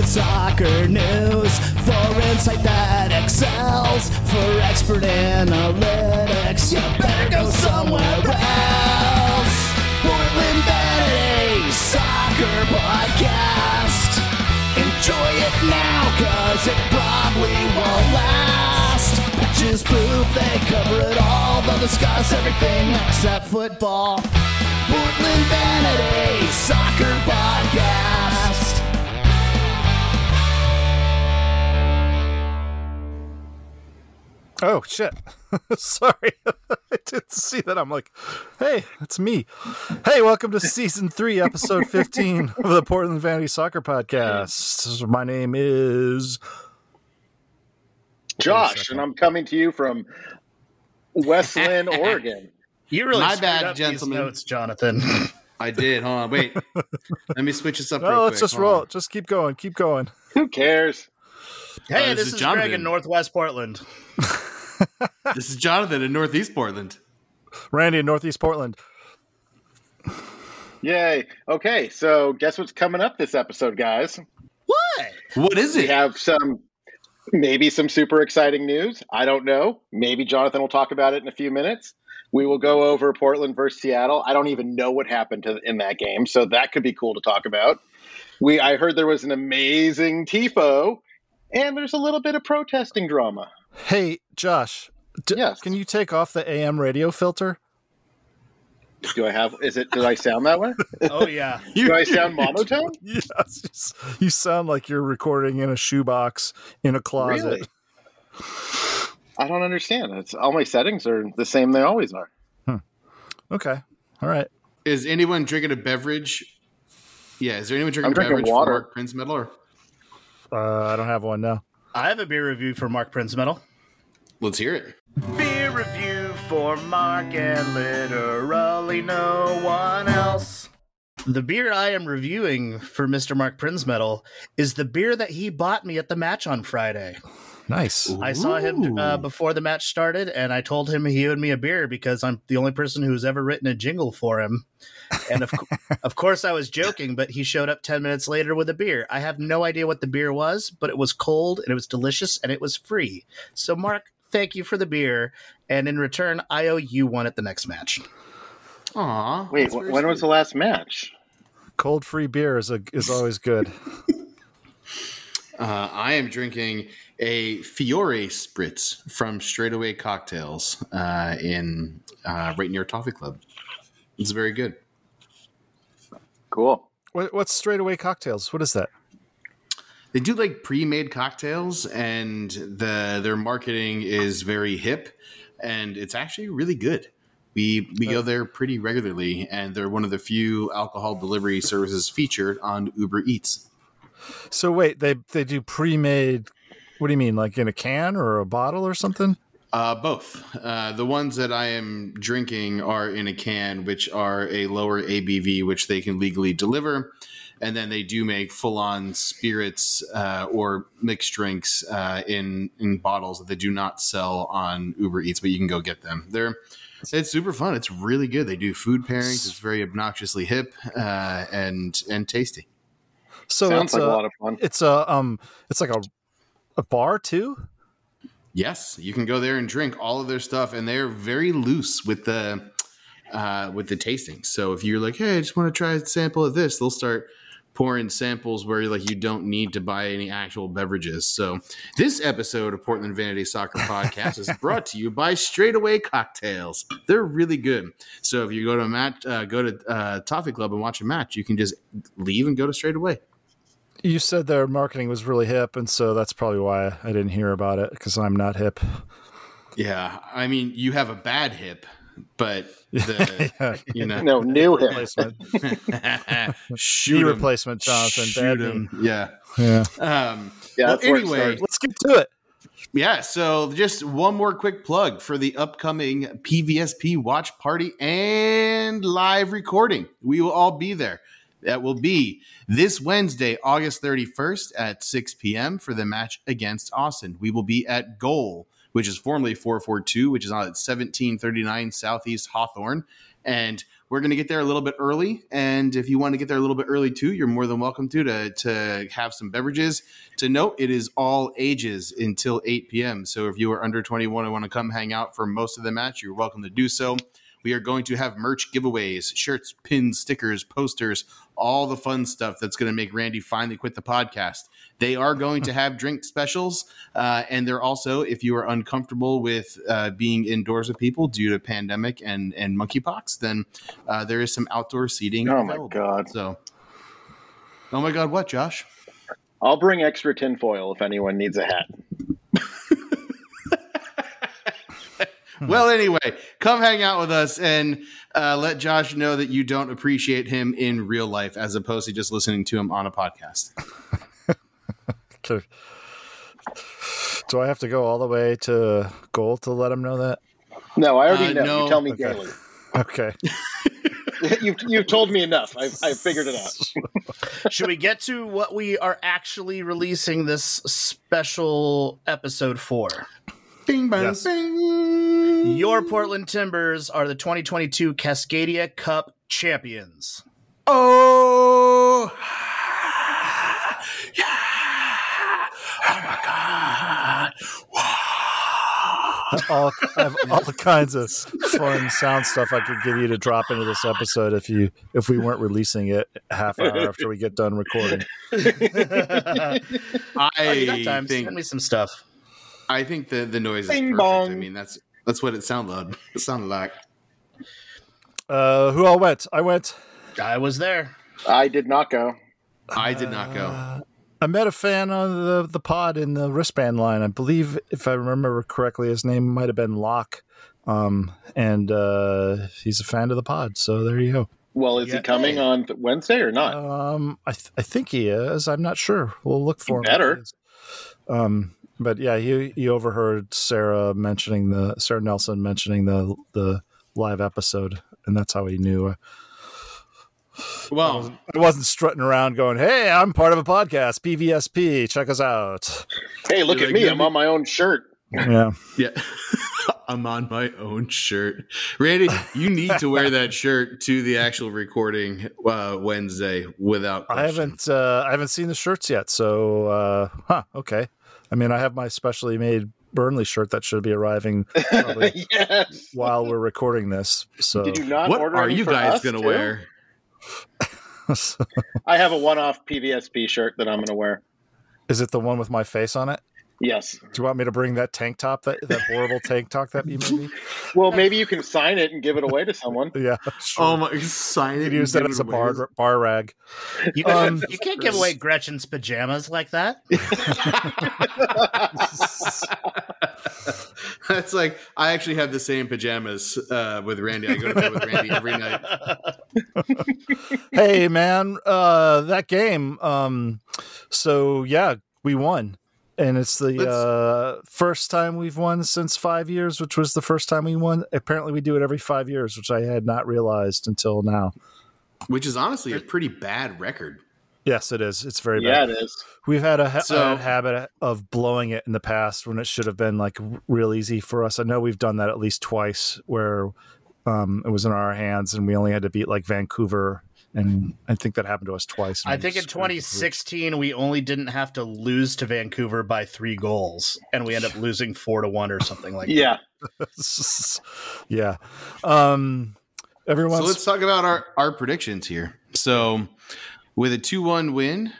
soccer news for insight that excels for expert analytics. You better go somewhere else. Portland Vanity Soccer Podcast. Enjoy it now, cause it probably won't last. Bitches poop, they cover it all. They'll discuss everything except football. Portland Vanity Soccer Podcast. Oh shit! Sorry, I didn't see that. I'm like, hey, it's me. Hey, welcome to season three, episode fifteen of the Portland Vanity Soccer Podcast. My name is Josh, and I'm coming to you from Westland, Oregon. You really My bad, up these gentlemen. notes, Jonathan. I did. Hold on. Wait. Let me switch this up. No, real let's quick. just Hold roll. on. Just keep going. Keep going. Who cares? Hey, Uh, this, this is is, Jonathan. Greg in Northwest Portland. This is Jonathan in Northeast Portland. Randy in Northeast Portland. Yay. Okay, so guess what's coming up this episode, guys? What? What is it? We have some, maybe some super exciting news. I don't know. Maybe Jonathan will talk about it in a few minutes. We will go over Portland versus Seattle. I don't even know what happened to, in that game, so that could be cool to talk about. We, I heard there was an amazing tifo, and there's a little bit of protesting drama. Hey, Josh. D- Yes. Can you take off the AM radio filter? Do I have? Is it? Do I sound that way? Oh yeah. Do I sound monotone? Yes. you sound like you're recording in a shoebox in a closet. Really? I don't understand. It's all my settings are the same they always are. Hmm. Okay. All right. Is anyone drinking a beverage? Yeah. Is there anyone drinking I'm a drinking beverage water. for Prince Metal? Or Uh, I don't have one now. I have a beer review for Mark Prince Metal. let's hear it. Beer review for Mark and literally no one else. The beer I am reviewing for Mr. Mark Prinsmetal is the beer that he bought me at the match on Friday. Nice. I saw him uh, before the match started, and I told him he owed me a beer because I'm the only person who's ever written a jingle for him. And of, co- of course, I was joking, but he showed up 10 minutes later with a beer. I have no idea what the beer was, but it was cold and it was delicious and it was free. So, Mark, thank you for the beer. And in return, I owe you one at the next match. Aw. Wait, that's wh- very when was the last match? Cold free beer is a, is always good. Uh, I am drinking a Fiore Spritz from Straightaway Cocktails uh, in uh, right near Toffee Club. It's very good. Cool. What, what's straightaway cocktails? What is that? They do like pre-made cocktails, and the their marketing is very hip, and it's actually really good. We we go there pretty regularly, and they're one of the few alcohol delivery services featured on Uber Eats. So wait, they they do pre-made. What do you mean, like in a can or a bottle or something? Uh, both. Uh, the ones that I am drinking are in a can, which are a lower ABV, which they can legally deliver. And then they do make full on spirits uh, or mixed drinks uh, in, in bottles that they do not sell on Uber Eats, but you can go get them. They're it's super fun. It's really good. They do food pairings. It's very obnoxiously hip uh, and and tasty. So Sounds it's like a, a, lot of fun. it's a um it's like a a bar too. Yes, you can go there and drink all of their stuff, and they're very loose with the uh, with the tasting. So if you're like, hey, I just want to try a sample of this, they'll start pouring samples where like you don't need to buy any actual beverages. So this episode of Portland Vanity Soccer Podcast is brought to you by Straightaway Cocktails. They're really good. So if you go to a match, uh, go to uh, Toffee Club and watch a match, you can just leave and go to Straightaway. You said their marketing was really hip, and so that's probably why I didn't hear about it because I'm not hip. Yeah, I mean, you have a bad hip, but the Yeah. you know No, new hip Replacement, shoot knee 'em. replacement, Jonathan. Shoot Bad 'em. knee. Yeah. Yeah. Um, Yeah, well, that's where it anyway. Let's get to it. yeah. So just one more quick plug for the upcoming PVSP watch party and live recording. We will all be there. That will be this Wednesday, August 31st at 6 p.m. for the match against Austin. We will be at Goal, which is formerly 442, which is on at 1739 Southeast Hawthorne. And we're going to get there a little bit early, and if you want to get there a little bit early too, you're more than welcome to to to have some beverages. To note, it is all ages until 8 p.m. So if you are under 21 and want to come hang out for most of the match, you're welcome to do so. We are going to have merch giveaways, shirts, pins, stickers, posters, all the fun stuff that's going to make Randy finally quit the podcast. They are going to have drink specials, uh, and they're also, if you are uncomfortable with uh, being indoors with people due to pandemic and and monkeypox, then uh, there is some outdoor seating. Oh my. God. So, oh my god, what, Josh? I'll bring extra tinfoil if anyone needs a hat. Well, anyway, come hang out with us and uh, let Josh know that you don't appreciate him in real life as opposed to just listening to him on a podcast. Okay. Do I have to go all the way to gold to let him know that? No, I already Uh, know. no. You tell me Okay. daily. Okay. you've, you've told me enough. I've, I've figured it out. Should we get to what we are actually releasing this special episode for? Bing, bang, Yes. bing. Your Portland Timbers are the 2022 Cascadia Cup champions. Oh, yeah. Oh my God. all, I have all kinds of fun sound stuff I could give you to drop into this episode if you if we weren't releasing it half an hour after we get done recording. You got I time. think Send me some stuff. I think the the noise is perfect. bong. I mean, that's that's what it sounded it sounded like. Uh, who all went? I went. I was there. I did not go. I did not go. Uh, I met a fan on the the pod in the wristband line. I believe, if I remember correctly, his name might have been Locke, um, and uh, he's a fan of the pod. So there you go. Well, is Yeah. he coming on Wednesday or not? Um, I th- I think he is. I'm not sure. We'll look for him. better. if he is. Um, but yeah, he he overheard Sarah mentioning the Sarah Nelson mentioning the the live episode, and that's how he knew. I Well, I wasn't strutting around going, "Hey, I'm part of a podcast, PVSP. Check us out." hey, look You're at like, me. I'm on my own shirt. Yeah. yeah. I'm on my own shirt. Randy, you need to wear that shirt to the actual recording uh, Wednesday without I haven't uh, I haven't seen the shirts yet, so uh, huh, okay. I mean, I have my specially made Burnley shirt that should be arriving yes. while we're recording this. So Did you not What order are you guys going to too? wear? I have a one-off PVSP shirt that I'm going to wear. is it the one with my face on it? Yes. Do you want me to bring that tank top that that horrible tank top that you made me? Well, maybe you can sign it and give it away to someone. Yeah, sure. Oh my! Sign you it. could use that as it a away. bar bar rag. You, can't- Um, you can't give away Gretchen's pajamas like that. That's like I actually have the same pajamas uh, with Randy. I go to bed with Randy every night. hey man, uh, that game. Um, so yeah, we won, and it's the uh, first time we've won since five years, which was the first time we won. Apparently, we do it every five years, which I had not realized until now. Which is honestly a pretty bad record. Yes, it is. It's very bad. yeah, bad. it is. We've had a, ha- So- a habit of blowing it in the past when it should have been like real easy for us. I know we've done that at least twice where um, it was in our hands and we only had to beat like Vancouver. And I think that happened to us twice. I think in 2016 we only didn't have to lose to Vancouver by three goals, and we end up losing four to one or something like that. Yeah. yeah. Um, everyone's So let's talk about our, our predictions here. So, with a 2 1 win,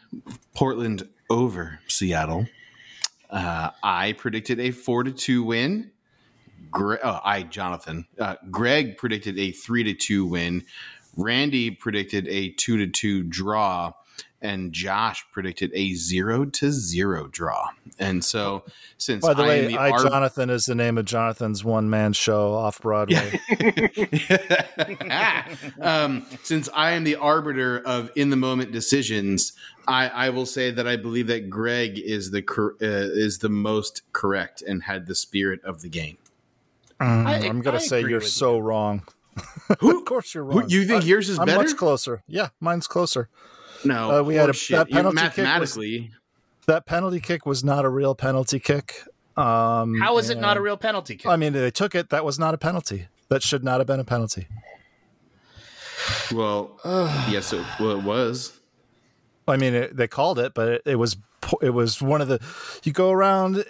Portland over Seattle. Uh, I predicted a 4 to 2 win. Gre- oh, I, Jonathan. Uh, Greg predicted a 3 to 2 win. Randy predicted a 2 to 2 draw. And Josh predicted a 0 to 0 draw. And so, since By the I way, the I arb- Jonathan is the name of Jonathan's one man show off Broadway. um, since I am the arbiter of in the moment decisions, I, I will say that I believe that Greg is the cor- uh, is the most correct and had the spirit of the game. Mm, I- I'm gonna I say you're with so wrong. of course you're Who, wrong. you think I- yours is I'm better? much closer. Yeah, mine's closer. no, Uh, we had a- horseshit. that You- penalty kick was- mathematically. That penalty kick was not a real penalty kick. Um, How is it not a real penalty kick? I mean, they took it. That was not a penalty. That should not have been a penalty. Well, yes, it, well, it was. I mean, it, they called it, but it, it was it was one of the. You go around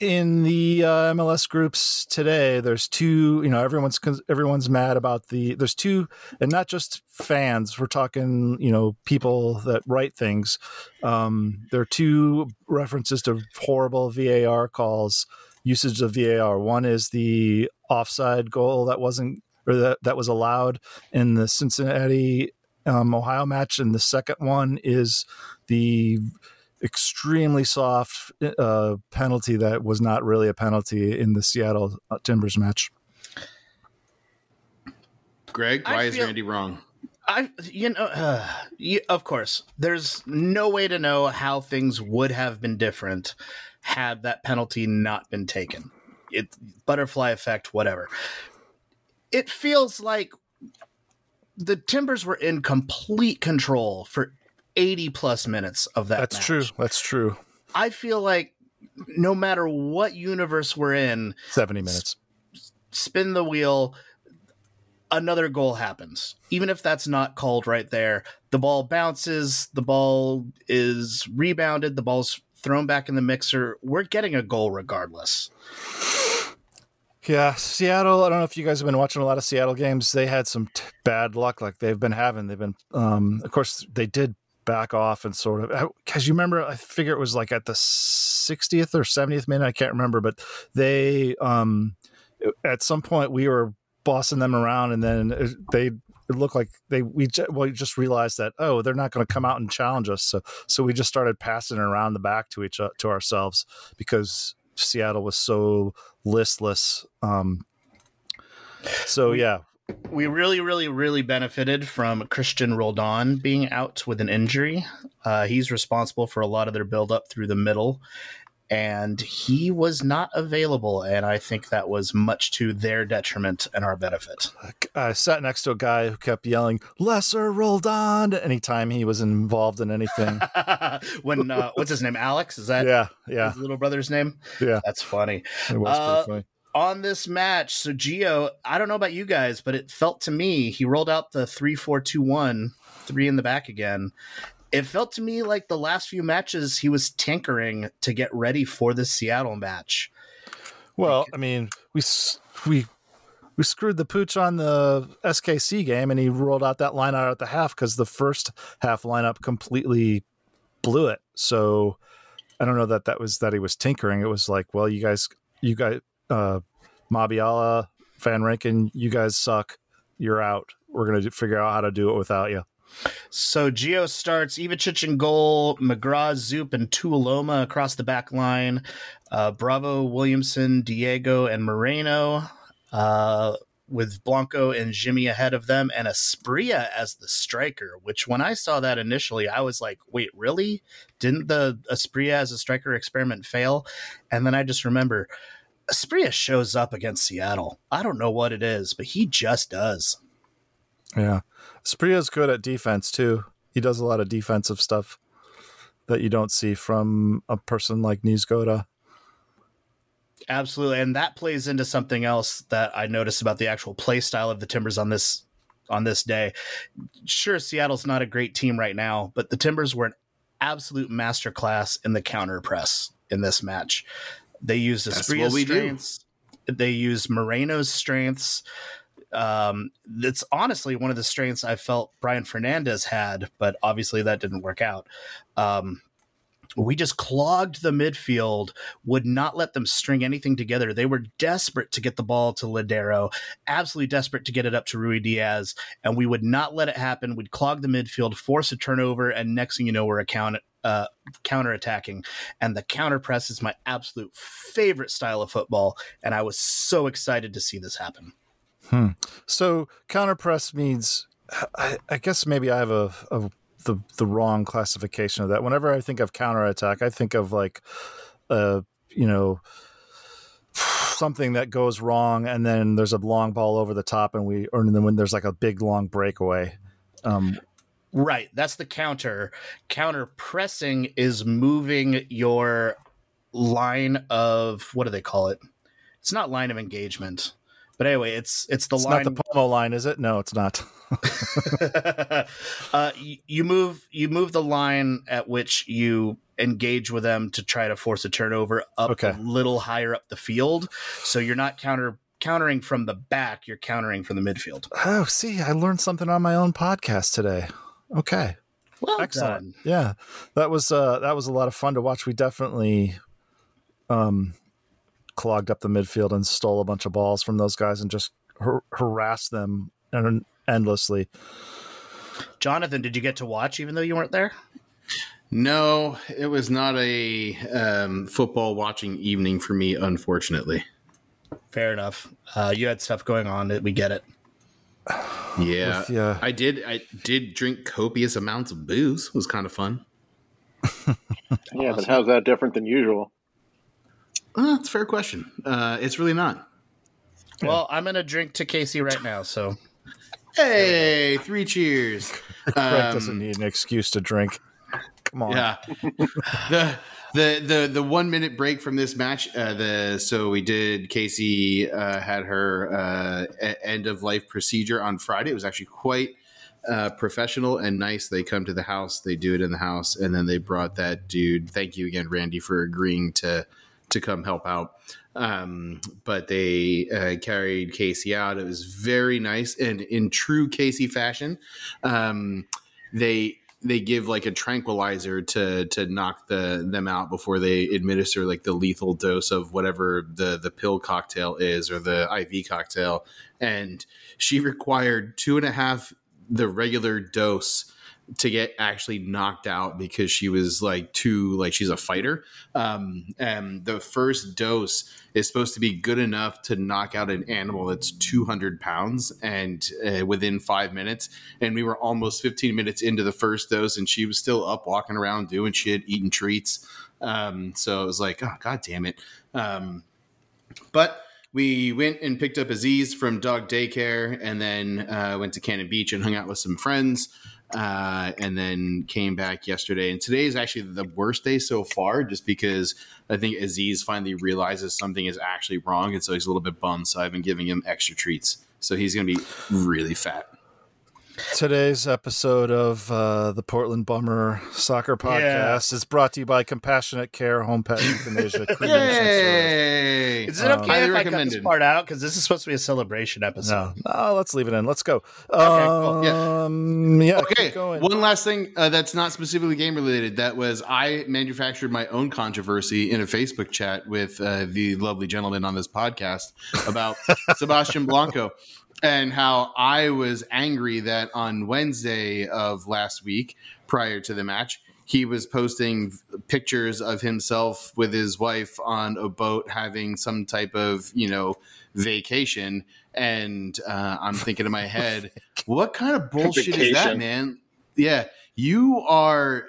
in the uh, MLS groups today. There's two. You know, everyone's everyone's mad about the. There's two, and not just fans. We're talking. You know, people that write things. Um, there are two references to horrible VAR calls, usage of VAR. One is the offside goal that wasn't or that that was allowed in the Cincinnati um, Ohio match, and the second one is the extremely soft uh, penalty that was not really a penalty in the Seattle uh, Timbers match. Greg, why is Randy wrong? I, you know, uh, you, of course, there's no way to know how things would have been different had that penalty not been taken. It butterfly effect, whatever. It feels like the Timbers were in complete control for 80 plus minutes of that. That's match. true. That's true. I feel like no matter what universe we're in, 70 minutes. Spin the wheel, another goal happens. Even if that's not called right there, the ball bounces, the ball is rebounded, the ball's thrown back in the mixer. We're getting a goal regardless. Yeah, Seattle. I don't know if you guys have been watching a lot of Seattle games. They had some t- bad luck, like they've been having. They've been, um, of course, they did back off and sort of because you remember. I figure it was like at the 60th or 70th minute. I can't remember, but they, um, at some point, we were bossing them around, and then they it looked like they we just, well, we just realized that oh they're not going to come out and challenge us so so we just started passing around the back to each to ourselves because Seattle was so listless. Um, so yeah, we really, really, really benefited from Cristian Roldan being out with an injury. Uh, he's responsible for a lot of their buildup through the middle, and he was not available. And I think that was much to their detriment and our benefit. I sat next to a guy who kept yelling "Lesser Roldan" anytime he was involved in anything. when uh, what's his name? Alex? Is that yeah, yeah, his little brother's name? Yeah, that's funny. It was uh, funny on this match. So Gio, I don't know about you guys, but it felt to me he rolled out the three four two one, three in the back again. It felt to me like the last few matches he was tinkering to get ready for the Seattle match. Well, I mean, we we we screwed the pooch on the SKC game, and he rolled out that line out at the half because the first half lineup completely blew it. So I don't know that that was that he was tinkering. It was like, well, you guys, you guys, uh, Mabiala, Van Rankin, you guys suck. You're out. We're gonna figure out how to do it without you. So Gio starts Ivacic in goal, McGrath, Zoop, and Tuiloma across the back line. Uh, Bravo, Williamson, Diego, and Moreno. Uh, with Blanco and Yimmi ahead of them, and Asprilla as the striker. Which, when I saw that initially, I was like, "Wait, really? Didn't the Asprilla as a striker experiment fail?" And then I just remember Asprilla shows up against Seattle. I don't know what it is, but he just does. Yeah. Asprilla's good at defense too. He does a lot of defensive stuff that you don't see from a person like Niezgoda. Absolutely. And that plays into something else that I noticed about the actual play style of the Timbers on this on this day. Sure, Seattle's not a great team right now, but the Timbers were an absolute masterclass in the counter press in this match. They used Asprilla's strengths. Do. They used Moreno's strengths. Um, it's honestly one of the strengths I felt Brian Fernandez had, but obviously that didn't work out. Um, we just clogged the midfield, would not let them string anything together. They were desperate to get the ball to Lodeiro, absolutely desperate to get it up to Ruidiaz, and we would not let it happen. We'd clog the midfield, force a turnover, and next thing you know, we're account, uh, counterattacking. And the counter press is my absolute favorite style of football, and I was so excited to see this happen. Hmm. So counter press means, I, I guess maybe I have a, a the the wrong classification of that. Whenever I think of counterattack, I think of like uh you know something that goes wrong and then there's a long ball over the top and we or then when there's like a big long breakaway. Um Right, that's the counter. Counter pressing is moving your line of what do they call it? It's not line of engagement. But anyway, it's it's the It's line. not the Pomo line, is it? No, it's not. uh, you, you move you move the line at which you engage with them to try to force a turnover up Okay. a little higher up the field. So you're not counter countering from the back, you're countering from the midfield. Oh, see, I learned something on my own podcast today. Okay. Well Excellent. Yeah. That was uh that was a lot of fun to watch. We definitely um clogged up the midfield and stole a bunch of balls from those guys and just har- harassed them en- endlessly. Jonathan, did you get to watch even though you weren't there? No, it was not a um, football watching evening for me, unfortunately. Fair enough. Uh, you had stuff going on. We get it. Yeah, With, yeah. I did. I did drink copious amounts of booze. It was kind of fun. Yeah, but how's that different than usual? Uh, that's a fair question. Uh, it's really not. Well, I'm gonna drink to Casey right now. So Hey, three cheers. Craig Um, doesn't need an excuse to drink. Come on. Yeah. the the the the one minute break from this match. Uh, the so we did. Casey uh, had her uh, end of life procedure on Friday. It was actually quite uh, professional and nice. They come to the house. They do it in the house, and then they brought that dude. Thank you again, Randy, for agreeing to to come help out. Um, but they uh, carried Casey out. It was very nice, and in true Casey fashion, um, they they give like a tranquilizer to to knock the them out before they administer like the lethal dose of whatever the the pill cocktail is or the IV cocktail. And she required two and a half the regular dose to get actually knocked out because she was like too like she's a fighter. Um and the first dose is supposed to be good enough to knock out an animal that's 200 pounds and uh, within five minutes. And we were almost 15 minutes into the first dose and she was still up walking around doing shit eating treats. Um so it was like oh god damn it. Um but we went and picked up Aziz from dog daycare and then uh, went to Cannon Beach and hung out with some friends. Uh, and then came back yesterday. And today is actually the worst day so far, just because I think Aziz finally realizes something is actually wrong. And so he's a little bit bummed. So I've been giving him extra treats. So he's going to be really fat. Today's episode of uh, the Portland Bummer Soccer Podcast is brought to you by Compassionate Care Home Pet Euthanasia. Yay! is it Um, okay highly if I cut this part out because this is supposed to be a celebration episode? No, no, let's leave it in. Let's go. cool. Yeah. Um, yeah. Okay, one last thing uh, that's not specifically game related. That was I manufactured my own controversy in a Facebook chat with uh, the lovely gentleman on this podcast about Sebastian Blanco and how I was angry that on Wednesday of last week, prior to the match, he was posting pictures of himself with his wife on a boat having some type of you know vacation. And uh, i'm thinking in my head what kind of bullshit is that man? Yeah you are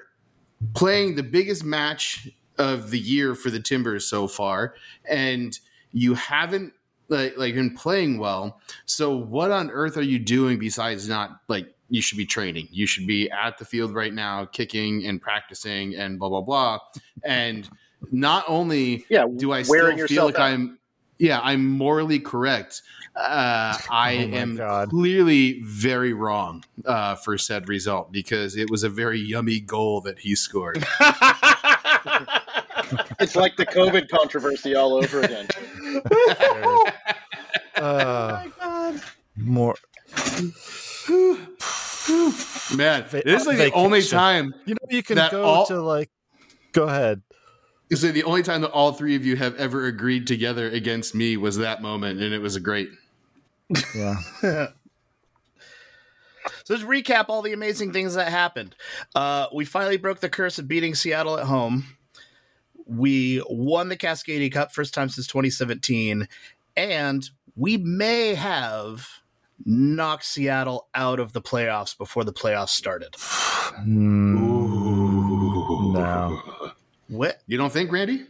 playing the biggest match of the year for the timbers so far and you haven't like, like been playing well so what on earth are you doing besides not like you should be training you should be at the field right now kicking and practicing and blah blah blah and not only Yeah, do I still feel like out. I'm yeah, I'm morally correct. Uh, I Oh am God. clearly very wrong uh, for said result because it was a very yummy goal that he scored. It's like the COVID controversy all over again. Uh, oh my god. more. Man, this is like the only time. You know, you can go all- to like. Go ahead. This is the only time that all three of you have ever agreed together against me was that moment, and it was a great. Yeah. So let's recap all the amazing things that happened. Uh, we finally broke the curse of beating Seattle at home. We won the Cascadia Cup, first time since 2017, and we may have knocked Seattle out of the playoffs before the playoffs started. Mm, no. What? You don't think, Randy?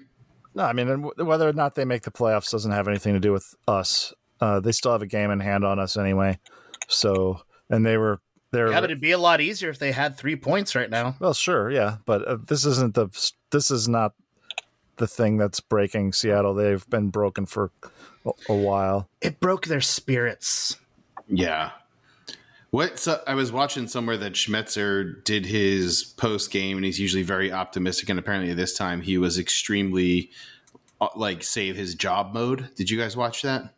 No, I mean, whether or not they make the playoffs doesn't have anything to do with us. Uh, they still have a game in hand on us anyway. So, and they were they're Yeah, but it'd be a lot easier if they had three points right now. well, sure, yeah, but uh, this isn't the this is not the thing that's breaking Seattle. They've been broken for a, a while. It broke their spirits. Yeah. What so I was watching somewhere that Schmetzer did his post game, and he's usually very optimistic. And apparently, this time he was extremely uh, like save his job mode. Did you guys watch that?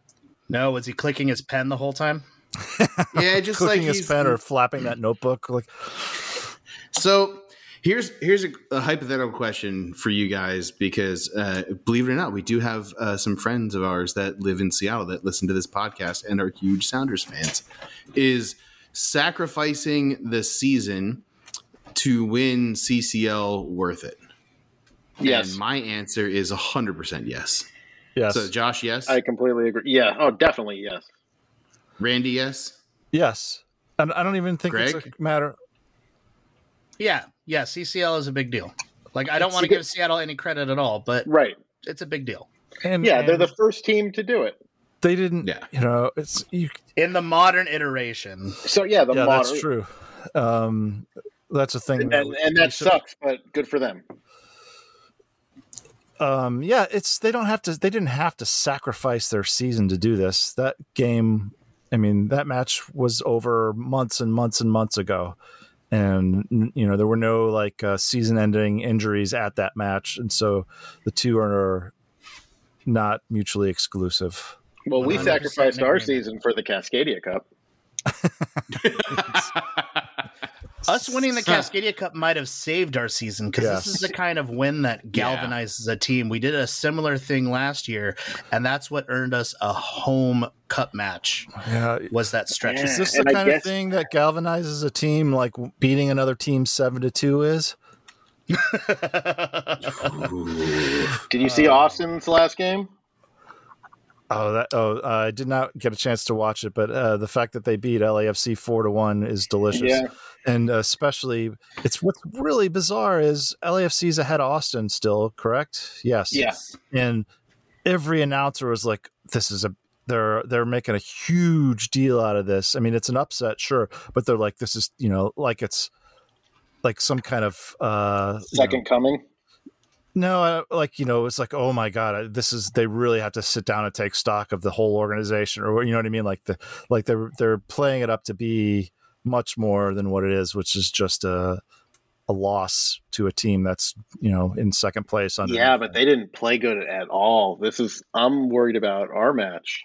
No, was he clicking his pen the whole time? Yeah, just Clicking like his he's, pen or flapping that notebook. Like, So here's here's a, a hypothetical question for you guys because uh, believe it or not, we do have uh, some friends of ours that live in Seattle that listen to this podcast and are huge Sounders fans. Is sacrificing the season to win CCL worth it? Yes, And my answer is hundred percent yes. yes, So Josh, yes. I completely agree. Yeah. Oh, definitely yes. Randy, yes. yes. And I don't even think it's a matter. Yeah, yeah. CCL is a big deal. Like I don't want to give Seattle any credit at all, but Right. it's a big deal And Yeah, they're the first team to do it. they didn't. Yeah. You know, it's you. in the modern iteration. So yeah, the yeah, modern, that's true. Um, that's a thing. and, that we- and that sucks, but good for them. um yeah it's they don't have to they didn't have to sacrifice their season to do this that game i mean that match was over months and months and months ago and you know there were no like uh, season ending injuries at that match and so the two are not mutually exclusive Well, we sacrificed our season for the Cascadia Cup. Us winning the Cascadia Cup might have saved our season because Yes. this is the kind of win that galvanizes a team. We did a similar thing last year, and that's what earned us a home cup match. yeah Was that stretch? is this And the I kind of thing that galvanizes a team like beating another team seven to two is Did you see Uh, Austin's last game? Oh, that oh, uh, I did not get a chance to watch it, but uh, the fact that they beat LAFC four to one is delicious, Yeah. And especially it's what's really bizarre is LAFC's ahead of Austin still, correct? Yes, Yes. and every announcer was like, "This is a." They're they're making a huge deal out of this. I mean, it's an upset, sure, but they're like, "This is you know, like it's like some kind of uh, you know, Second coming. no, like you know, it's like, oh my god, this is they really have to sit down and take stock of the whole organization, or you know what I mean? Like the like they're they're playing it up to be much more than what it is, which is just a a loss to a team that's you know in second place. Under Yeah, but they didn't play good at all. This is. I'm worried about our match.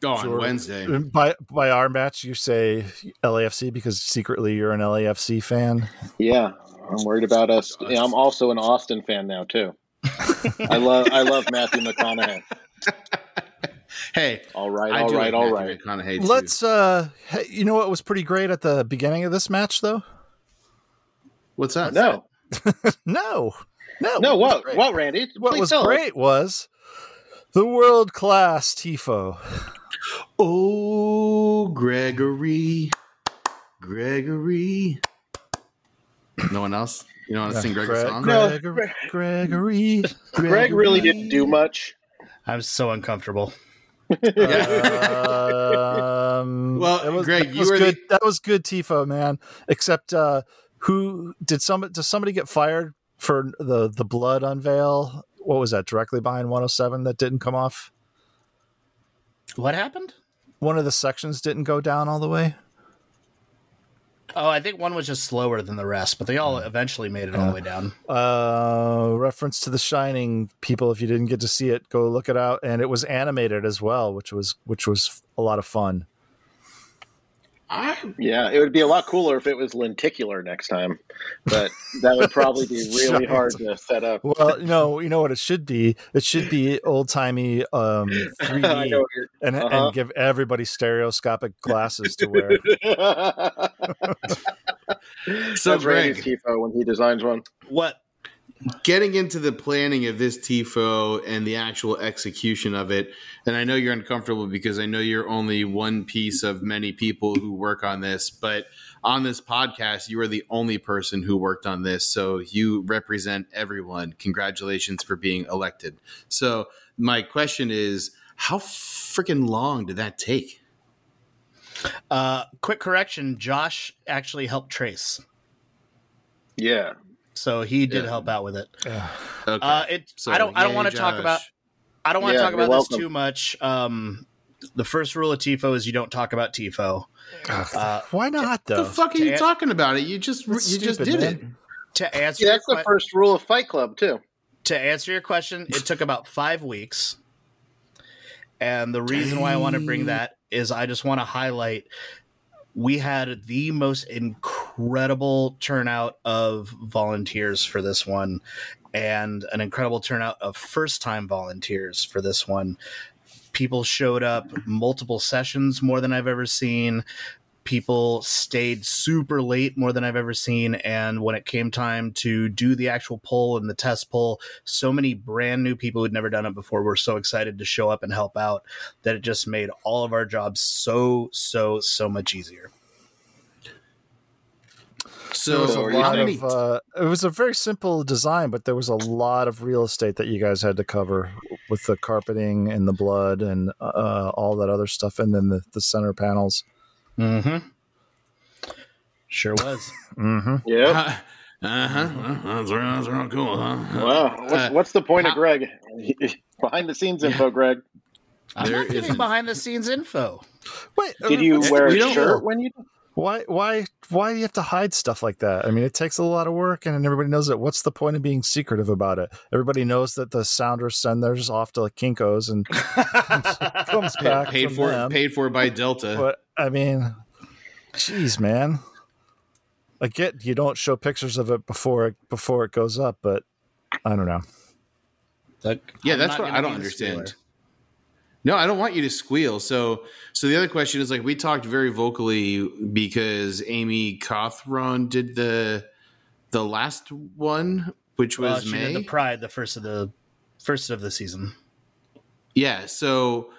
Go on Sure. Wednesday. by by our match, you say LAFC because secretly you're an LAFC fan. Yeah, I'm worried about us. Yeah, I'm also an Austin fan now too. I love. I love Matthew McConaughey. Hey, All right. I All like All Matthew right. McConaughey too. Let's uh, hey, you know what was pretty great at the beginning of this match though? What's up? No. No, no, No. it was What? What, Randy? what Please was tell us. great was the world class tifo. Oh, Gregory, Gregory. No one else. You don't want to sing Greg's Greg- song? No. Gregory, Gregory, Greg really didn't do much. I'm so uncomfortable. Um, Well, that was, Greg, that you was were good. the- That was good tifo, man. Except, uh, who did some? Does somebody get fired for the the blood unveil? What was that? Directly behind 107 that didn't come off. What happened? One of the sections didn't go down all the way. Oh, I think one was just slower than the rest, but they all eventually made it all the way down. Uh, reference to The Shining. People, if you didn't get to see it, go look it out. And it was animated as well, which was which was a lot of fun. I, Yeah, it would be a lot cooler if it was lenticular next time, but that would probably be really hard to set up. Well, you know, you know what it should be. It should be old timey um, 3D know. and Uh-huh. and give everybody stereoscopic glasses to wear. so That's Randy's Greg, tifo when he designs one. What? Getting into the planning of this tifo and the actual execution of it, and I know you're uncomfortable because I know you're only one piece of many people who work on this, but on this podcast, you are the only person who worked on this, so you represent everyone. Congratulations for being elected. So my question is, how freaking long did that take? Uh, quick correction: Josh actually helped trace, Yeah. So he did Yeah. help out with it. Okay. Uh, it. So, I don't. I don't want to talk about. I don't want to Yeah, talk you're about this welcome. too much. Um, the first rule of TIFO is you don't talk about TIFO. Uh, Why not What though? the fuck are you Dan- talking about? It you just you That's just did man. it. to answer Yeah, that's your the que- first rule of Fight Club too. to answer your question, it took about five weeks. And the reason why I want to bring that is I just want to highlight we had the most incredible turnout of volunteers for this one and an incredible turnout of first time volunteers for this one. People showed up multiple sessions more than I've ever seen. People stayed super late more than I've ever seen. And when it came time to do the actual poll and the test poll, so many brand new people who'd never done it before were so excited to show up and help out that it just made all of our jobs so, so, so much easier. So, There was a lot of. Uh, it was a very simple design, but there was a lot of real estate that you guys had to cover with the carpeting and the blood and uh, all that other stuff, and then the, the center panels. Mm-hmm. Sure was. Mm-hmm. Yeah. uh huh. That's, real- that's real cool, huh? Wow. What's, Uh, what's the point how- of Greg? Behind the scenes info, Greg. I'm There not giving isn't. behind the scenes info. Wait, Did you wear we a shirt know. when you? Why? Why? Why do you have to hide stuff like that? I mean, it takes a lot of work, and everybody knows it. What's the point of being secretive about it? Everybody knows that the sounders send theirs off to like Kinkos and comes back paid from for them. paid for by Delta. But I mean, jeez, man. I get you don't show pictures of it before it before it goes up, but I don't know. Like, yeah, I'm that's what I don't understand. No, I don't want you to squeal. So, so the other question is like we talked very vocally because Amy Cothron did the the last one, which Well, was she May. did the Pride, the first of the first of the season. yeah. So,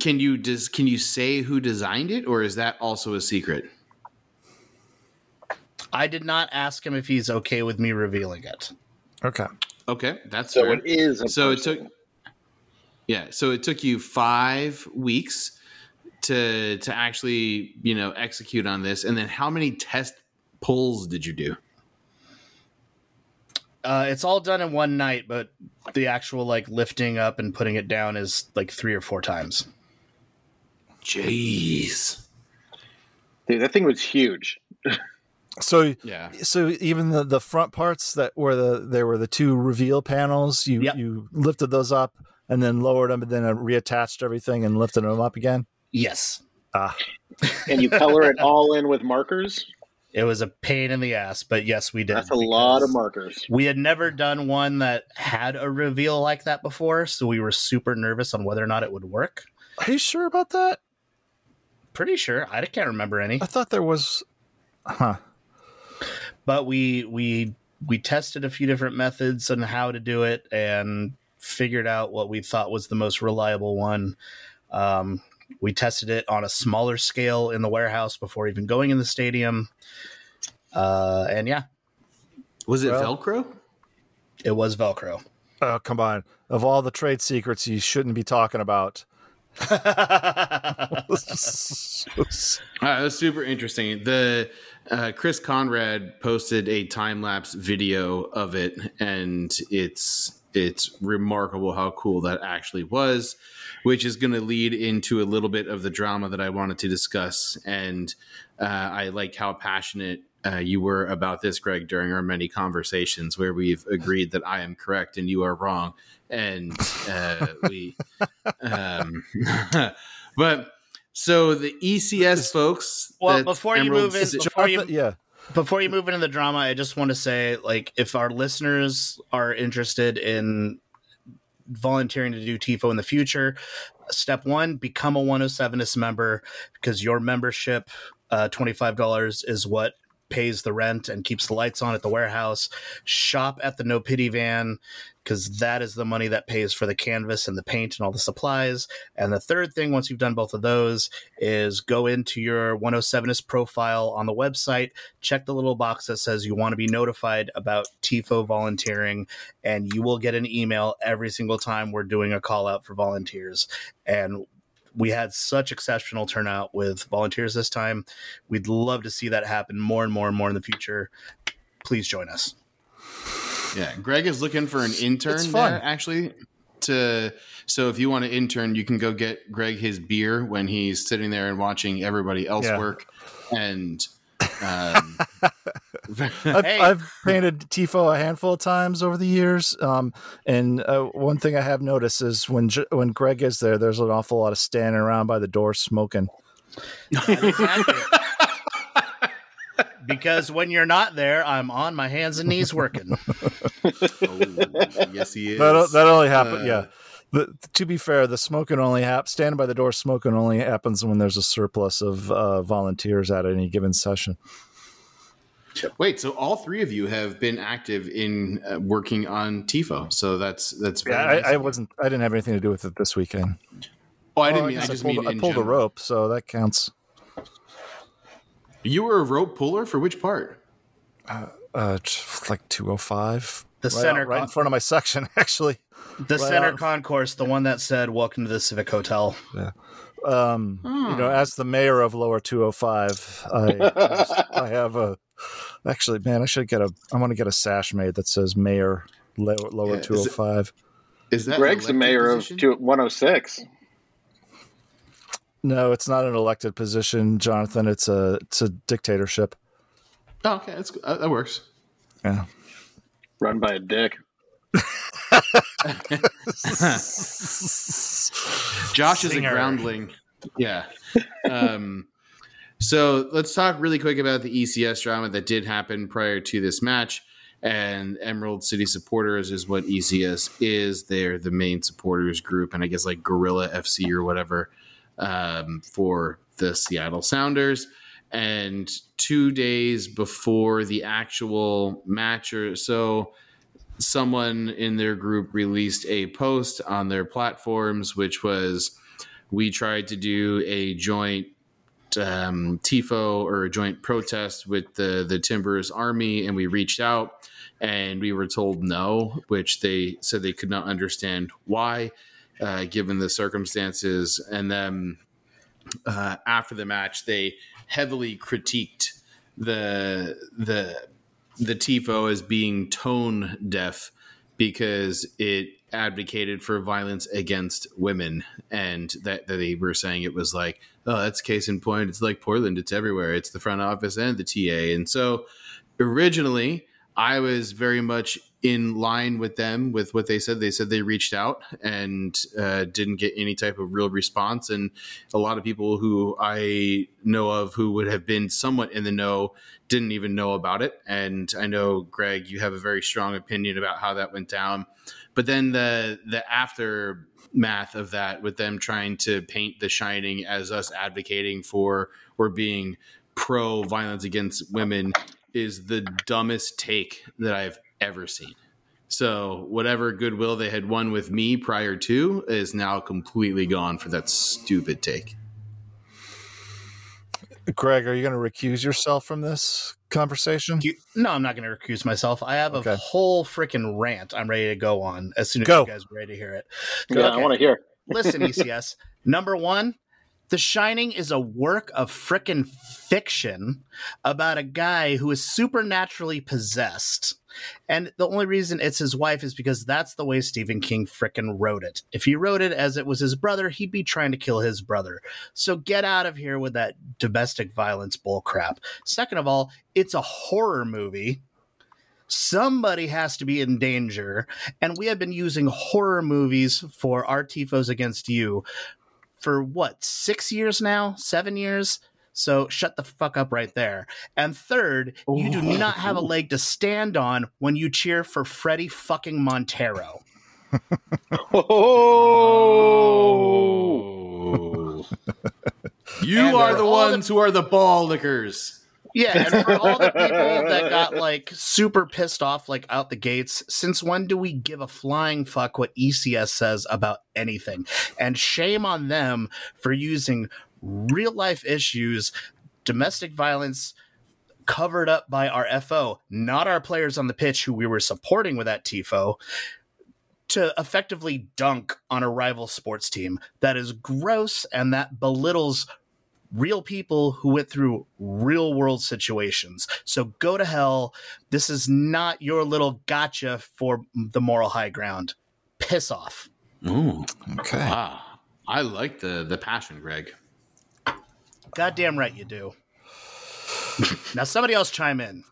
can you does can you say who designed it, or is that also a secret? I did not ask him if he's okay with me revealing it. Okay. Okay, that's So fair. it is. A So it took yeah, so it took you 5 weeks to to actually, you know, execute on this and then how many test pulls did you do? Uh, it's all done in one night, but the actual like lifting up and putting it down is like three or four times. Jeez. Dude, that thing was huge. So Yeah. so even the the front parts that were the there were the two reveal panels, you Yep. you lifted those up and then lowered them and then uh, reattached everything and lifted them up again. Yes, Ah, And you color it all in with markers. It was a pain in the ass, but yes, we did. That's a lot of markers. We had never done one that had a reveal like that before, so we were super nervous on whether or not it would work. are you sure about that? Pretty sure I can't remember any, I thought there was. Huh. but we we we tested a few different methods on how to do it and figured out what we thought was the most reliable one. Um, we tested it on a smaller scale in the warehouse before even going in the stadium, uh, and yeah, Was it Well- Velcro? it was Velcro. Oh come on! Of all the trade secrets you shouldn't be talking about. Uh, it was super interesting. The uh, Chris Conrad posted a time lapse video of it, and it's it's remarkable how cool that actually was, which is going to lead into a little bit of the drama that I wanted to discuss. And uh, I like how passionate uh, you were about this, Greg, during our many conversations where we've agreed that I am correct and you are wrong, and uh, we. Um, but so the ECS folks. Well, before you Emerald- move in- before you- yeah. before you move into the drama, I just want to say, like, if our listeners are interested in volunteering to do TIFO in the future, step one, become a 107ist member because your membership, uh, $25 is what pays the rent and keeps the lights on at the warehouse. Shop at the No Pity Van because that is the money that pays for the canvas and the paint and all the supplies. And the third thing, once you've done both of those, is go into your 107ist profile on the website, check the little box that says you want to be notified about TIFO volunteering, and you will get an email every single time we're doing a call out for volunteers. And we had such exceptional turnout with volunteers this time. We'd love to see that happen more and more and more in the future. Please join us. Yeah, Greg is looking for an intern It's fun. there, actually to so if you want to intern, you can go get Greg his beer when he's sitting there and watching everybody else Yeah. work. And um, I've, Hey. I've painted Tifo a handful of times over the years, um, and uh, one thing I have noticed is when when Greg is there, there's an awful lot of standing around by the door smoking. Exactly. because when you're not there, I'm on my hands and knees working. oh, yes, he is. That that only happens. Uh, yeah. The, to be fair, the smoking only hap- standing by the door smoking only happens when there's a surplus of uh, volunteers at any given session. Wait, so all three of you have been active in uh, working on Tifo. So that's that's very Yeah, nice I, I wasn't. I didn't have anything to do with it this weekend. Oh, I didn't Oh, mean. I guess just pulled, mean I in pulled a rope, so that counts. You were a rope puller for which part? Uh, t- like two oh five. The right, center out- right in front of my section, actually. The Right center out- concourse, the one that said "Welcome to the Civic Hotel." Yeah. Um, You Hmm. know, as the mayor of Lower 205, I I have a. Actually, man, I should get a. I want to get a sash made that says Mayor Lower, lower Yeah, is 205. Is that Greg's the mayor position? of two, 106. No, it's not an elected position, Jonathan. It's a it's a dictatorship. Oh, okay, that's uh, that works. Yeah. Run by a dick. Josh is a groundling. Yeah. Um, so let's talk really quick about the ECS drama that did happen prior to this match. And Emerald City Supporters is what ECS is. They're the main supporters group, and I guess like Gorilla FC or whatever um, for the Seattle Sounders. And two days before the actual match or so, someone in their group released a post on their platforms, which was we tried to do a joint um, TIFO or a joint protest with the the Timbers Army, and we reached out and we were told no, which they said they could not understand why, uh, given the circumstances. And then uh, after the match, they heavily critiqued the the the TIFO as being tone deaf because it advocated for violence against women. And that, that they were saying it was like oh that's case in point. It's like portland. It's everywhere. It's the front office and the ta and so originally i was very much in line with them with what they said they said they reached out and uh, didn't get any type of real response and a lot of people who i know of who would have been somewhat in the know didn't even know about it. And I know, Greg, you have a very strong opinion about how that went down. But then the the aftermath of that, with them trying to paint The Shining as us advocating for or being pro violence against women, is the dumbest take that I've ever seen. So whatever goodwill they had won with me prior to is now completely gone for that stupid take. Greg, are you going to recuse yourself from this conversation? You- no, I'm not going to recuse myself. I have a whole freaking rant I'm ready to go on as soon as Go. you guys are ready to hear it. Yeah, I want to hear. Listen, ECS. Number one, The Shining is a work of frickin' fiction about a guy who is supernaturally possessed. And the only reason it's his wife is because that's the way Stephen King frickin' wrote it. If he wrote it as it was his brother, he'd be trying to kill his brother. So get out of here with that domestic violence bullcrap. Second of all, it's a horror movie. Somebody has to be in danger. And we have been using horror movies for our TIFOs against you for what, six years now? Seven years? So shut the fuck up right there. And third, you do oh. not have a leg to stand on when you cheer for Fredy fucking Montero. Oh, you And are the all the- ones who are the ball lickers. Yeah, and for all the people that got like super pissed off like out the gates, since when do we give a flying fuck what ECS says about anything? And shame on them for using real life issues, domestic violence covered up by our FO, not our players on the pitch who we were supporting with that TIFO. To effectively dunk on a rival sports team. That is gross and that belittles real people who went through real world situations. So go to hell. This is not your little gotcha for the moral high ground. Piss off. Ooh, Okay. wow. I like the the passion, Greg. Goddamn right you do. Now somebody else chime in.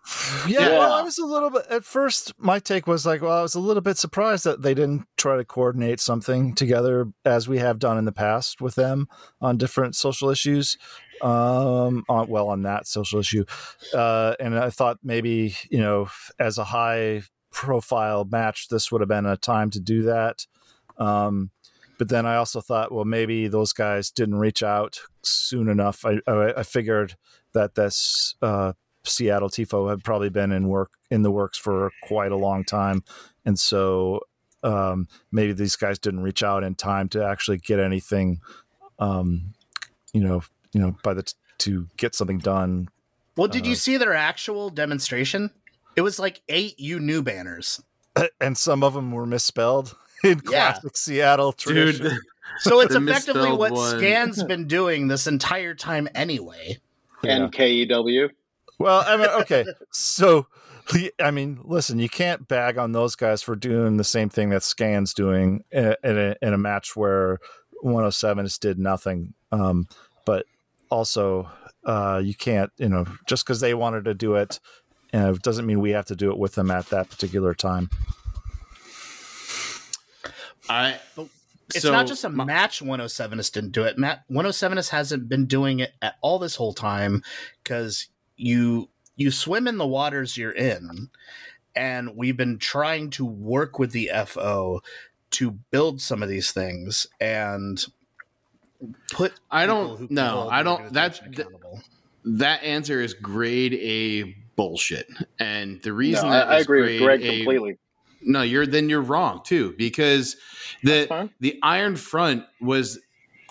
Yeah, Yeah. well, I was a little bit at first. My take was like, well, I was a little bit surprised that they didn't try to coordinate something together as we have done in the past with them on different social issues. Um, on well, on that social issue, uh, and I thought maybe you know, as a high profile match, this would have been a time to do that. Um, but then I also thought, well, maybe those guys didn't reach out soon enough. I I, I figured that this uh, Seattle Tifo had probably been in work in the works for quite a long time, and so um, maybe these guys didn't reach out in time to actually get anything, um, you know, you know, by the t- to get something done. Well, did you Uh, see their actual demonstration? It was like eight you new banners. And some of them were misspelled in Yeah. classic Seattle tradition. Dude, So it's effectively what one. Scan's been doing this entire time anyway. Yeah. NKEW. Well, I mean, okay, so I mean, listen, you can't bag on those guys for doing the same thing that Scan's doing in, in, a, in a match where 107s did nothing. Um, but also, uh, you can't, you know, just because they wanted to do it, uh, doesn't mean we have to do it with them at that particular time. I. It's so not just a my- match 107ist didn't do it. Matt 107ist hasn't been doing it at all this whole time because you you swim in the waters you're in, and we've been trying to work with the FO to build some of these things and put. I don't. who can No, I don't. That organization th- that answer is grade A bullshit, and the reason I, that I is agree with Greg A- completely. No, you're then you're wrong too because the the Iron Front was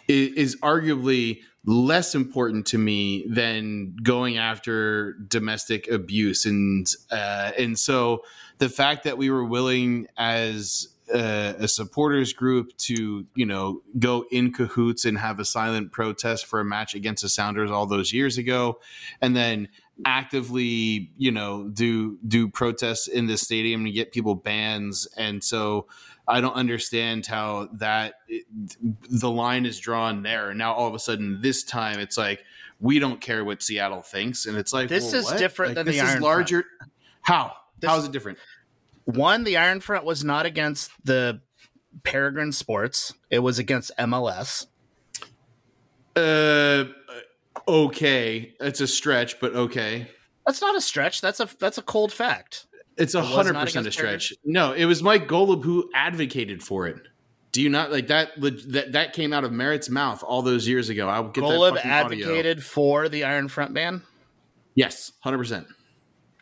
i- is arguably less important to me than going after domestic abuse. And uh, and so the fact that we were willing as a, a supporters group to you know go in cahoots and have a silent protest for a match against the Sounders all those years ago and then actively you know do do protests in the stadium and get people bans and so i don't understand how that the line is drawn there. And now all of a sudden this time it's like we don't care what seattle thinks. And it's like This well, is what? different Like, than the this is Iron larger how? This- how is it different? One, the Iron Front was not against the Peregrine Sports; it was against MLS. uh okay it's a stretch but okay That's not a stretch. That's a that's a cold fact. It's a hundred percent a stretch. No, it was Mike Golub who advocated for it. Do you not like that? That that came out of Merritt's mouth all those years ago. I will get Golub that fucking audio. advocated for the Iron Front ban. Yes, hundred percent.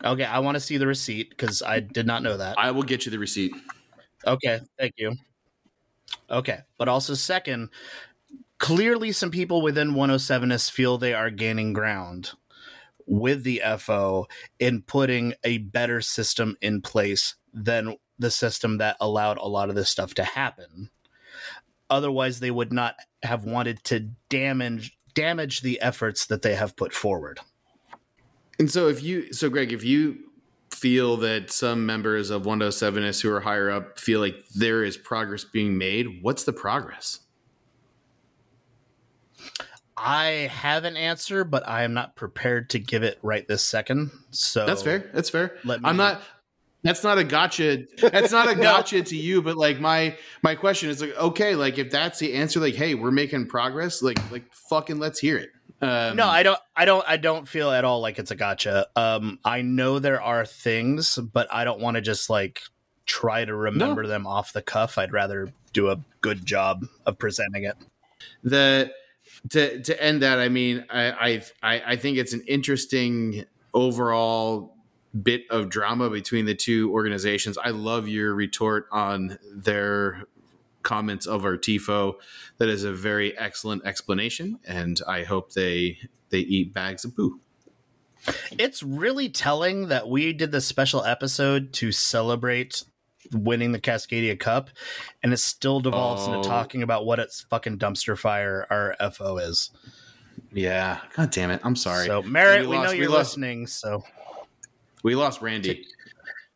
Okay, I want to see the receipt because I did not know that. I will get you the receipt. Okay, thank you. Okay, but also second, clearly some people within 107s feel they are gaining ground with the FO in putting a better system in place than the system that allowed a lot of this stuff to happen. Otherwise, they would not have wanted to damage damage the efforts that they have put forward. And so if you so Greg, if you feel that some members of 107s who are higher up feel like there is progress being made, what's the progress? I have an answer, but I am not prepared to give it right this second. So That's fair. That's fair. Let me- I'm not. That's not a gotcha. That's not a gotcha to you. But like my my question is like, okay, like if that's the answer, like, hey, we're making progress. Like like fucking let's hear it. Um, no, I don't. I don't. I don't feel at all like it's a gotcha. Um, I know there are things, but I don't want to just like try to remember them off the cuff. I'd rather do a good job of presenting it. the to to end that. I mean, I I I, think it's an interesting overall bit of drama between the two organizations. I love your retort on their comments of our tifo that is a very excellent explanation and i hope they they eat bags of poo It's really telling that we did this special episode to celebrate winning the Cascadia Cup, and it still devolves Oh. into talking about what its fucking dumpster fire our FO is. yeah god damn it i'm sorry So, Merritt, We we, lost- know you're lost- listening. So, we lost randy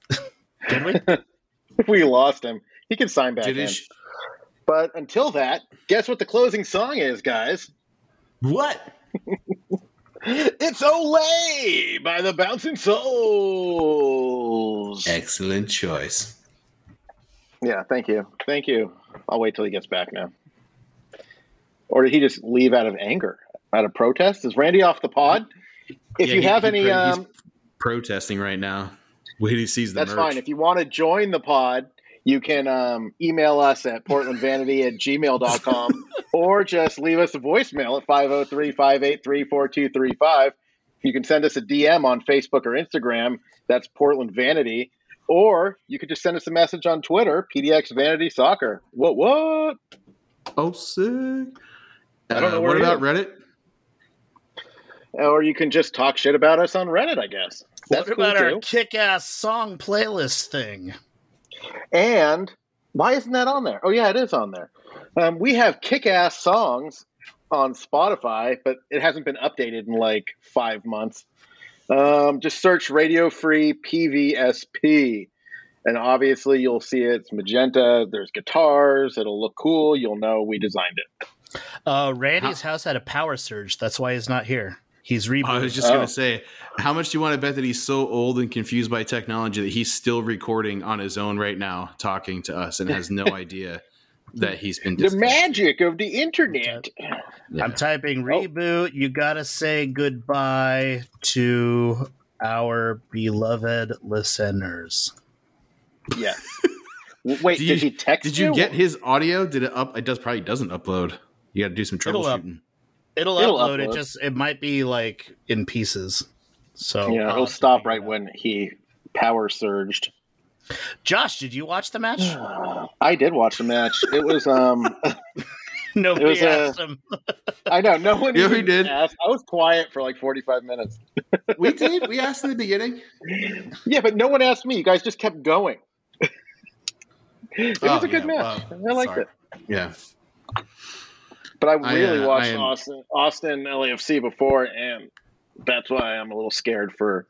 did we? we lost him. He can sign back did in. his But until that, guess what the closing song is, guys? What? It's Ole by the Bouncing Souls. Excellent choice. Yeah, thank you. Thank you. I'll wait till he gets back now. Or did he just leave out of anger, out of protest? Is Randy off the pod? If Yeah, you he- have he any, he's um, protesting right now. Wait he sees the that's merch. fine. If you want to join the pod, you can um, email us at portlandvanity at gmail.com or just leave us a voicemail at 503 583 4235. You can send us a DM on Facebook or Instagram. That's Portland Vanity. Or you could just send us a message on Twitter, PDX Vanity Soccer. What, what? oh, sick. I don't know Uh, where what about is. Reddit? Or you can just talk shit about us on Reddit, I guess. That's what cool about our too. kick-ass song playlist thing? And why isn't that on there? Oh, yeah, it is on there. Um, we have kick ass songs on Spotify, but it hasn't been updated in like five months. Um, just search Radio Free PVSP. And obviously, you'll see it's magenta. There's guitars. It'll look cool. You'll know we designed it. Uh, Randy's house had a power surge. That's why he's not here. He's rebooted. I was just Oh. gonna say, how much do you want to bet that he's so old and confused by technology that he's still recording on his own right now, talking to us, and has no idea that he's been The magic of the internet. Yeah. I'm typing oh. reboot. You gotta say goodbye to our beloved listeners. Yeah. Wait, did you- he text Did you get his audio? Did it up? It does probably doesn't upload. You got to do some It'll up. troubleshooting. It'll, It'll upload. It just it might be like in pieces. So Yeah, I'll he'll stop right it when he power surged. Josh, did you watch the match? I did watch the match. It was um Nobody was, uh, asked him. I know no one Yeah, we did. asked. I was quiet for like 45 minutes. We did. We asked in the beginning. Yeah, but no one asked me. You guys just kept going. it Oh, was a good yeah, match. well, I liked sorry. it. Yeah. But I I, really uh, watched I am- Austin Austin LAFC before and that's why I'm a little scared for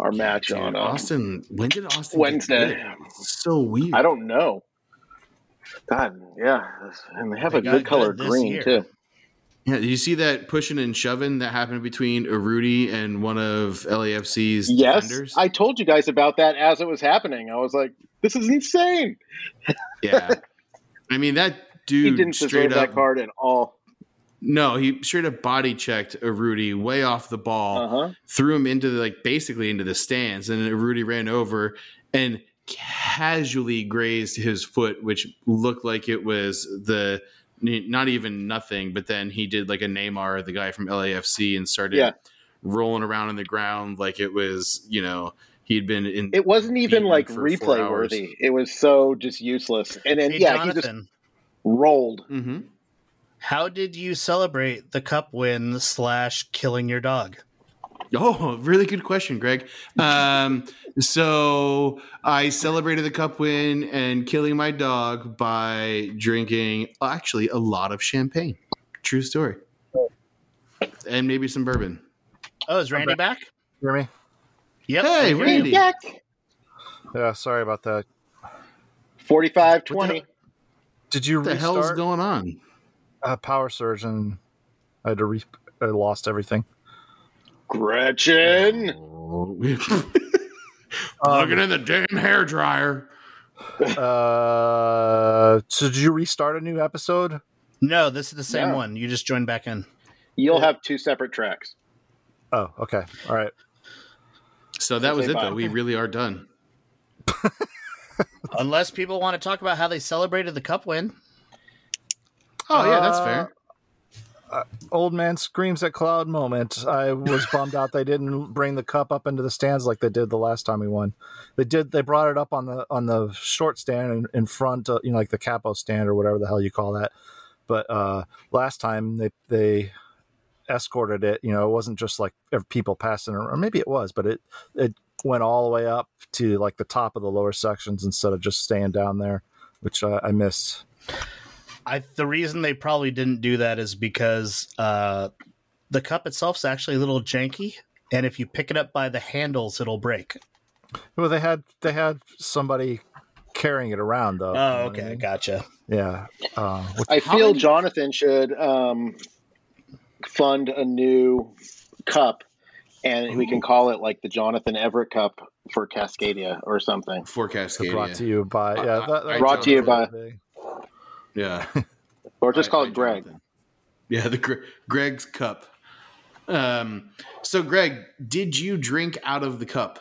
our match Dude, on uh, Austin. When did Austin? Wednesday. So weird. I don't know. God, yeah, and they have They a good color green year. too. Yeah, did you see that pushing and shoving that happened between Arudi and one of LAFC's Yes, defenders? I told you guys about that as it was happening. I was like, "This is insane." yeah. I mean that dude he didn't straight up that card at all. No, he straight up body checked Rudy way off the ball, Uh huh. threw him into the like basically into the stands, and Rudy ran over and casually grazed his foot, which looked like it was the not even nothing, but then he did like a Neymar, the guy from LAFC, and started Yeah. rolling around on the ground like it was, you know, he'd been in. It wasn't even like replay worthy. It was so just useless. And then Hey, yeah, he just Jonathan, rolled. hmm how did you celebrate the cup win slash killing your dog? Oh, really good question, Greg. Um, so I celebrated the cup win and killing my dog by drinking actually a lot of champagne. True story. And maybe some bourbon. Oh, is Randy back? Hear me? Yep. Hey, hear. Randy. Yak. Yeah, sorry about that. 45 20. Did you What the hell's restart going on? Uh, Power Surge and I had to re- I lost everything? Gretchen. Oh. Looking in the damn hair dryer. Uh, so did you restart a new episode? No, this is the same No. one. You just joined back in. You'll have two separate tracks. Oh, okay. All right. So that was it, bye. though. We really are done. Unless people want to talk about how they celebrated the cup win. Oh, yeah, that's Uh, fair. Old man screams at cloud moment. I was bummed out they didn't bring the cup up into the stands like they did the last time we won. They did. They brought it up on the on the short stand in, in front, of, you know, like the capo stand or whatever the hell you call that. But uh last time they they escorted it. You know, it wasn't just like people passing, or maybe it was, but it it went all the way up to like the top of the lower sections instead of just staying down there, which uh, I missed. I the reason they probably didn't do that is because uh, the cup itself's actually a little janky, and if you pick it up by the handles, it'll break. Well, they had they had somebody carrying it around though. Oh, You know what I okay, mean? gotcha. Yeah. Uh, which- I feel many- Jonathan should um, fund a new cup, and we can call it like the Jonathan Everett Cup for Cascadia or something. For Cascadia, brought to you by yeah. I- That, I- that Brought to you by- Yeah. Or just By- call by it Greg. Jonathan. Yeah, the Gre- Greg's cup. Um, so Greg, did you drink out of the cup?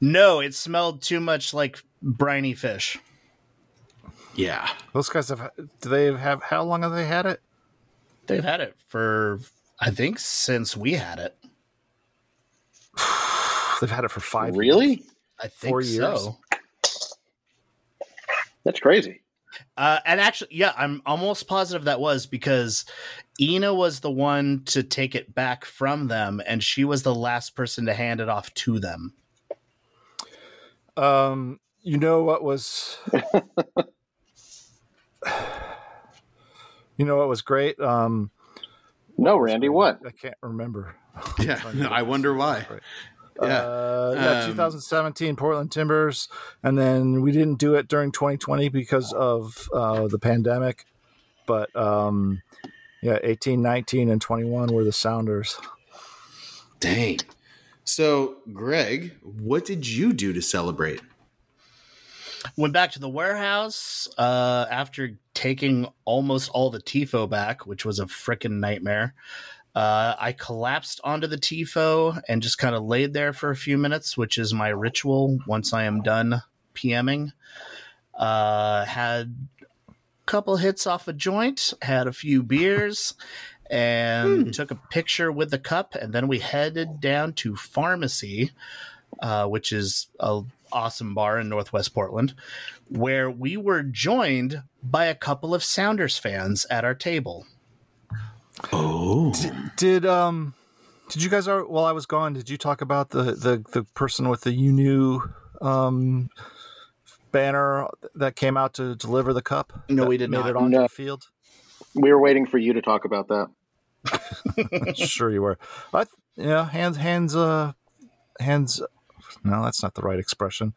No, it smelled too much like briny fish. Yeah. Those guys have. Do they have? How long have they had it? They've had it for I think since we had it. They've had it for five. Really? years. I think Four years? so. That's crazy. Uh, and actually, yeah, I'm almost positive that was because Ina was the one to take it back from them, and she was the last person to hand it off to them. Um, you know what was. you know what was great? Um, No, Randy, what? I can't remember. Yeah. I wonder why. Yeah. Uh, yeah, Um, 2017 Portland Timbers, and then we didn't do it during 2020 because of uh, the pandemic. But um, yeah, 18, 19, and 21 were the Sounders. Dang. So, Greg, what did you do to celebrate? Went back to the warehouse uh, after taking almost all the TIFO back, which was a freaking nightmare. Uh, I collapsed onto the TIFO and just kind of laid there for a few minutes, which is my ritual once I am done PMing. Uh, had a couple hits off a joint, had a few beers, and took a picture with the cup. And then we headed down to Pharmacy, uh, which is a awesome bar in Northwest Portland, where we were joined by a couple of Sounders fans at our table. Oh. Did um, did you guys? Are, while I was gone, did you talk about the the the person with the UNU um banner that came out to deliver the cup? No, we did made not. it onto No. the field. We were waiting for you to talk about that. sure you were. I th- yeah, hands hands uh hands no, that's not the right expression.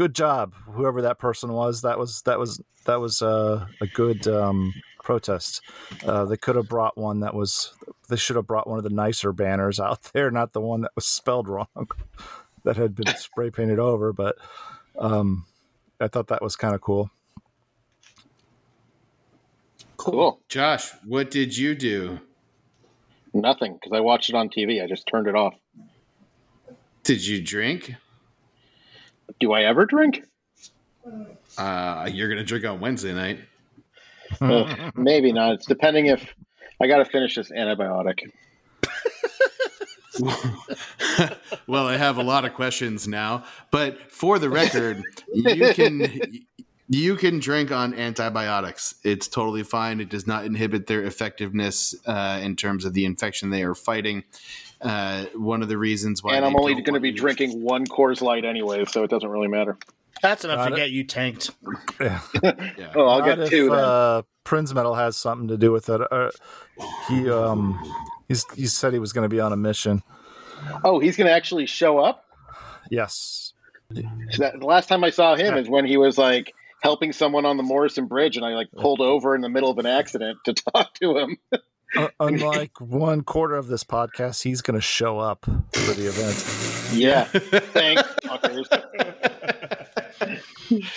Good job, whoever that person was. That was that was that was uh, a good um, protest. Uh, they could have brought one that was. They should have brought one of the nicer banners out there, not the one that was spelled wrong, that had been spray painted over. But um, I thought that was kind of cool. Cool. Josh, what did you do? Nothing, because I watched it on TV. I just turned it off. Did you drink? Do I ever drink? Uh, you're going to drink on Wednesday night. Maybe not. It's depending if I got to finish this antibiotic. well, I have a lot of questions now, but for the record, you can you can drink on antibiotics. It's totally fine. It does not inhibit their effectiveness uh, in terms of the infection they are fighting. Uh, one of the reasons why, and I'm only going to be you- drinking one Coors Light anyway, so it doesn't really matter. That's enough Got to it. get you tanked. Yeah. Yeah. Oh, I'll Not get if, two. then. Uh, Prince Metal has something to do with it. Uh, he um, he's, he said he was going to be on a mission. oh, he's going to actually show up. Yes. So that, the last time I saw him is when he was like helping someone on the Morrison Bridge, and I like pulled over in the middle of an accident to talk to him. Uh, unlike one quarter of this podcast, he's going to show up for the event. Yeah, thanks, fuckers.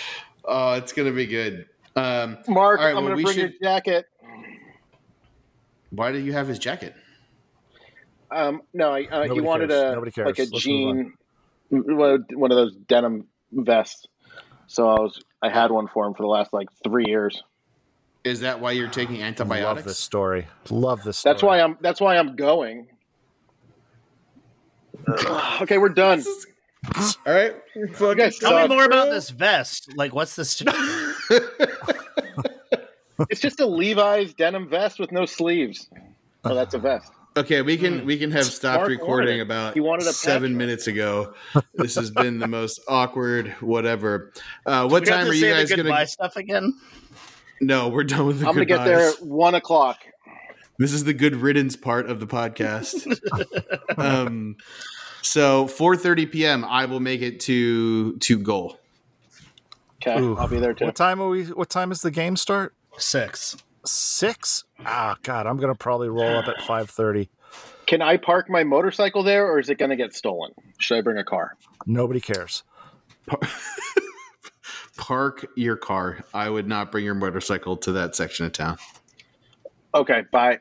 Oh, it's going to be good. Um, Mark, All right, I'm well, going to bring should- your jacket. why do you have his jacket? Um, no, I, uh, he wanted cares. a like a Let's jean, one one of those denim vests. So I was I had one for him for the last like three years. Is that why you're taking antibiotics? Love antibiotics? this story. Love this story. That's why I'm. That's why I'm going. okay, we're done. All right. You guys Tell me more about this vest. Like, what's this? It's just a Levi's denim vest with no sleeves. Oh, that's a vest. Okay, we can we can have stopped Mark recording about He wanted a seven patch. minutes ago. This has been the most awkward whatever. Uh, what time are you guys gonna? Do my stuff again? No, we're done with the I'm gonna get there at one o'clock. This is the good riddance part of the podcast. um, so 4:30 p.m. I will make it to to goal. Okay, Ooh. I'll be there too. What time are we? What time is the game start? Six. Six. Ah, God, I'm gonna probably roll up at five thirty. Can I park my motorcycle there, or is it going to get stolen? Should I bring a car? Nobody cares. Park your car. I would not bring your motorcycle to that section of town. Okay, bye.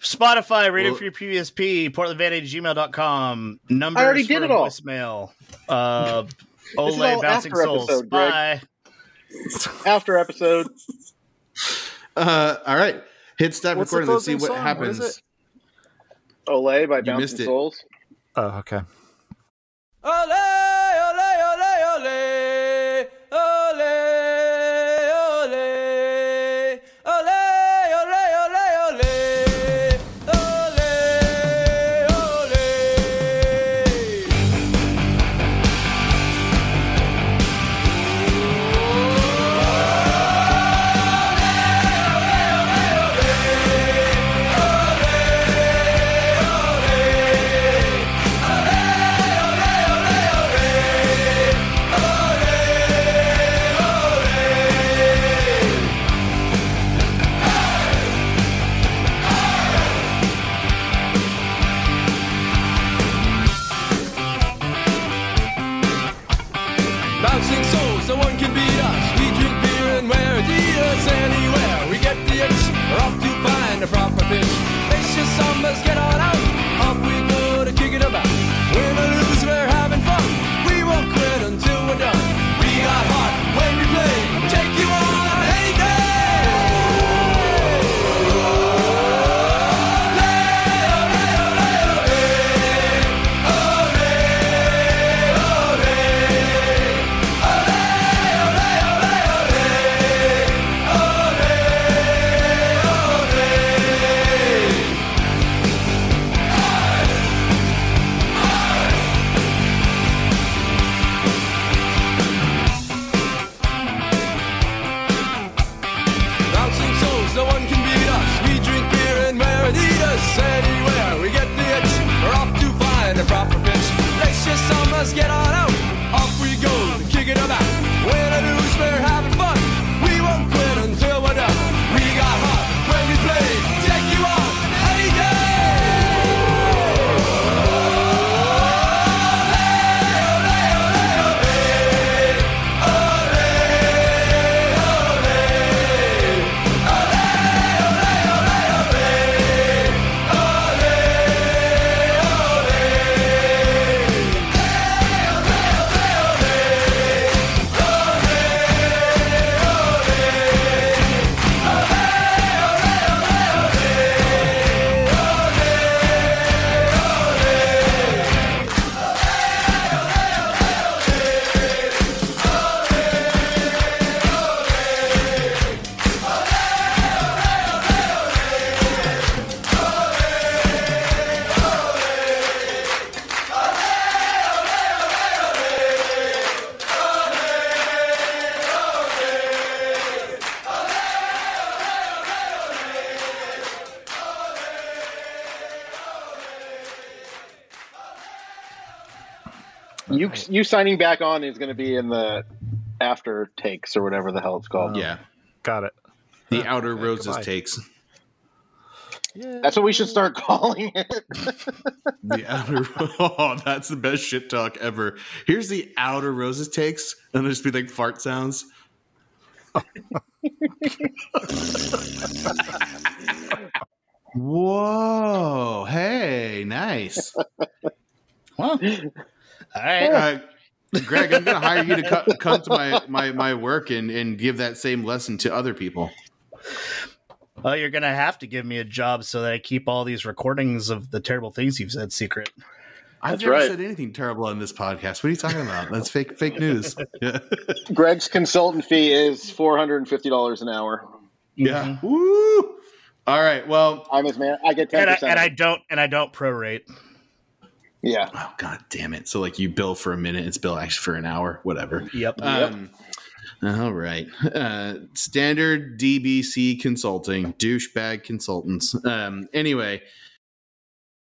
Spotify, rating Well- for your PSP, portlandvanity.gmail.com. Numbers I already did it all. Voicemail. Uh, Ole all Bouncing after Souls. episode, Bye. After episode, Uh, all right. Hit stop What's the recording and see what song? Happens. it? Ole by You Bouncing. Souls. Oh, okay. Ole, ole, ole, bouncing so You you signing back on is going to be in the after takes or whatever the hell it's called. Yeah. Got it. The outer okay, roses goodbye. takes. That's what we should start calling it. The outer Oh, that's the best shit talk ever. Here's the outer roses takes, and there's just be like fart sounds. Whoa. Hey, nice. Well, all right. Uh, Greg, I'm gonna hire you to co- come to my, my, my work and, and give that same lesson to other people. Well, you're gonna have to give me a job so that I keep all these recordings of the terrible things you've said secret. I've That's never right. said anything terrible on this podcast. What are you talking about? That's fake fake news. Yeah. Greg's consultant fee is four hundred and fifty dollars an hour. yeah. Woo. All right. Well, I'm his man. I get ten And I, and I don't and I don't prorate. Yeah. oh god damn it. So like you bill for a minute, it's bill actually for an hour, whatever. Yep. Um, all right. Uh, standard DBC consulting, douchebag consultants. Um, anyway,